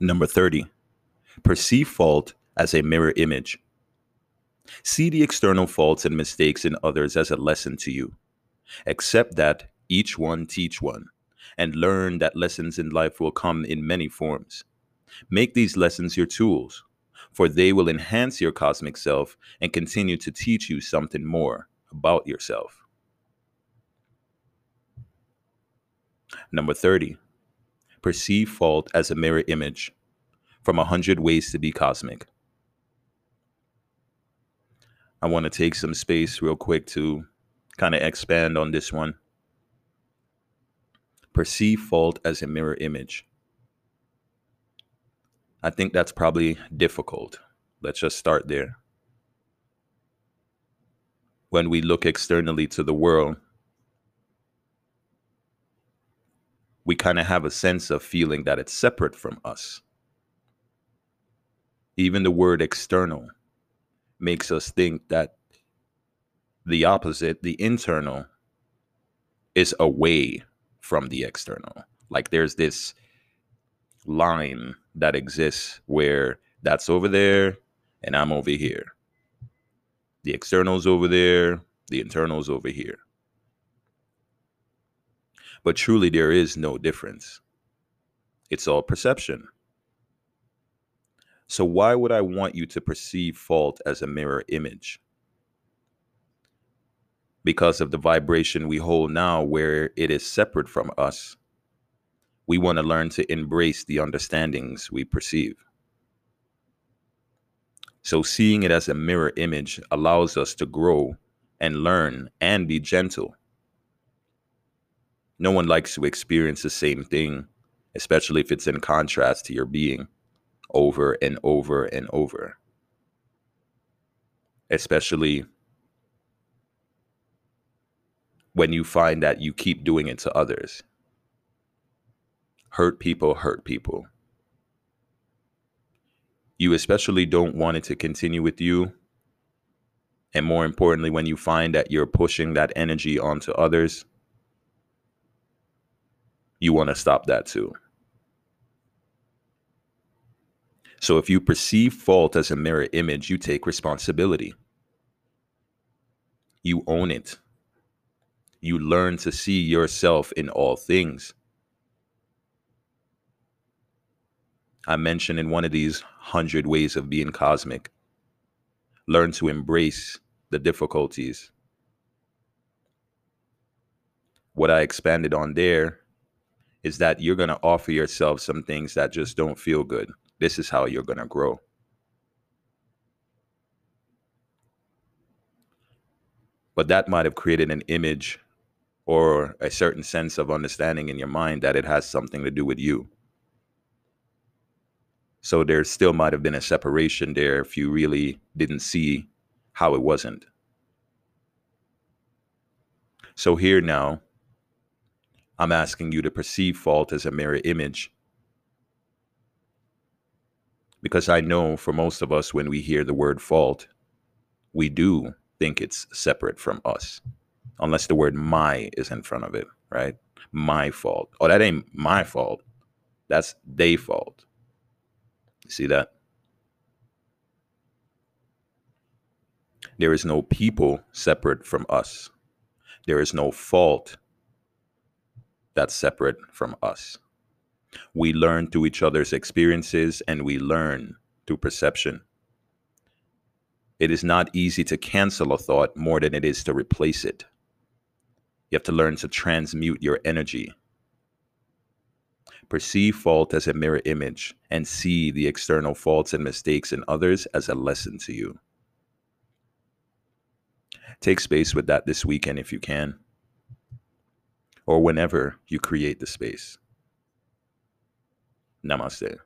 Number 30, perceive fault as a mirror image. See the external faults and mistakes in others as a lesson to you. Accept that each one teach one, and learn that lessons in life will come in many forms. Make these lessons your tools, for they will enhance your cosmic self and continue to teach you something more about yourself. Number 30, perceive fault as a mirror image from a hundred ways to be cosmic. I want to take some space real quick to kind of expand on this one. Perceive fault as a mirror image. I think that's probably difficult. Let's just start there. When we look externally to the world, we kind of have a sense of feeling that it's separate from us. Even the word external makes us think that the opposite, the internal, is away from the external. Like there's this line that exists where that's over there and I'm over here. The external's over there, the internal's over here. But truly, there is no difference. It's all perception. So, why would I want you to perceive fault as a mirror image? Because of the vibration we hold now, where it is separate from us, we want to learn to embrace the understandings we perceive. So, seeing it as a mirror image allows us to grow and learn and be gentle. No one likes to experience the same thing, especially if it's in contrast to your being over and over and over. Especially when you find that you keep doing it to others. Hurt people hurt people. You especially don't want it to continue with you. And more importantly, when you find that you're pushing that energy onto others, you want to stop that too. So if you perceive fault as a mirror image, you take responsibility. You own it. You learn to see yourself in all things. I mentioned in one of these hundred ways of being cosmic, learn to embrace the difficulties. What I expanded on there is that you're going to offer yourself some things that just don't feel good this is how you're going to grow. But that might have created an image or a certain sense of understanding in your mind that it has something to do with you. So there still might have been a separation there if you really didn't see how it wasn't. So here now, I'm asking you to perceive fault as a mirror image because I know for most of us, when we hear the word fault, we do think it's separate from us, unless the word my is in front of it, right? My fault. Oh, that ain't my fault. That's they fault. You see that? There is no people separate from us. There is no fault that's separate from us. We learn through each other's experiences and we learn through perception. It is not easy to cancel a thought more than it is to replace it. You have to learn to transmute your energy. Perceive fault as a mirror image and see the external faults and mistakes in others as a lesson to you. Take space with that this weekend if you can, or whenever you create the space. Namaste.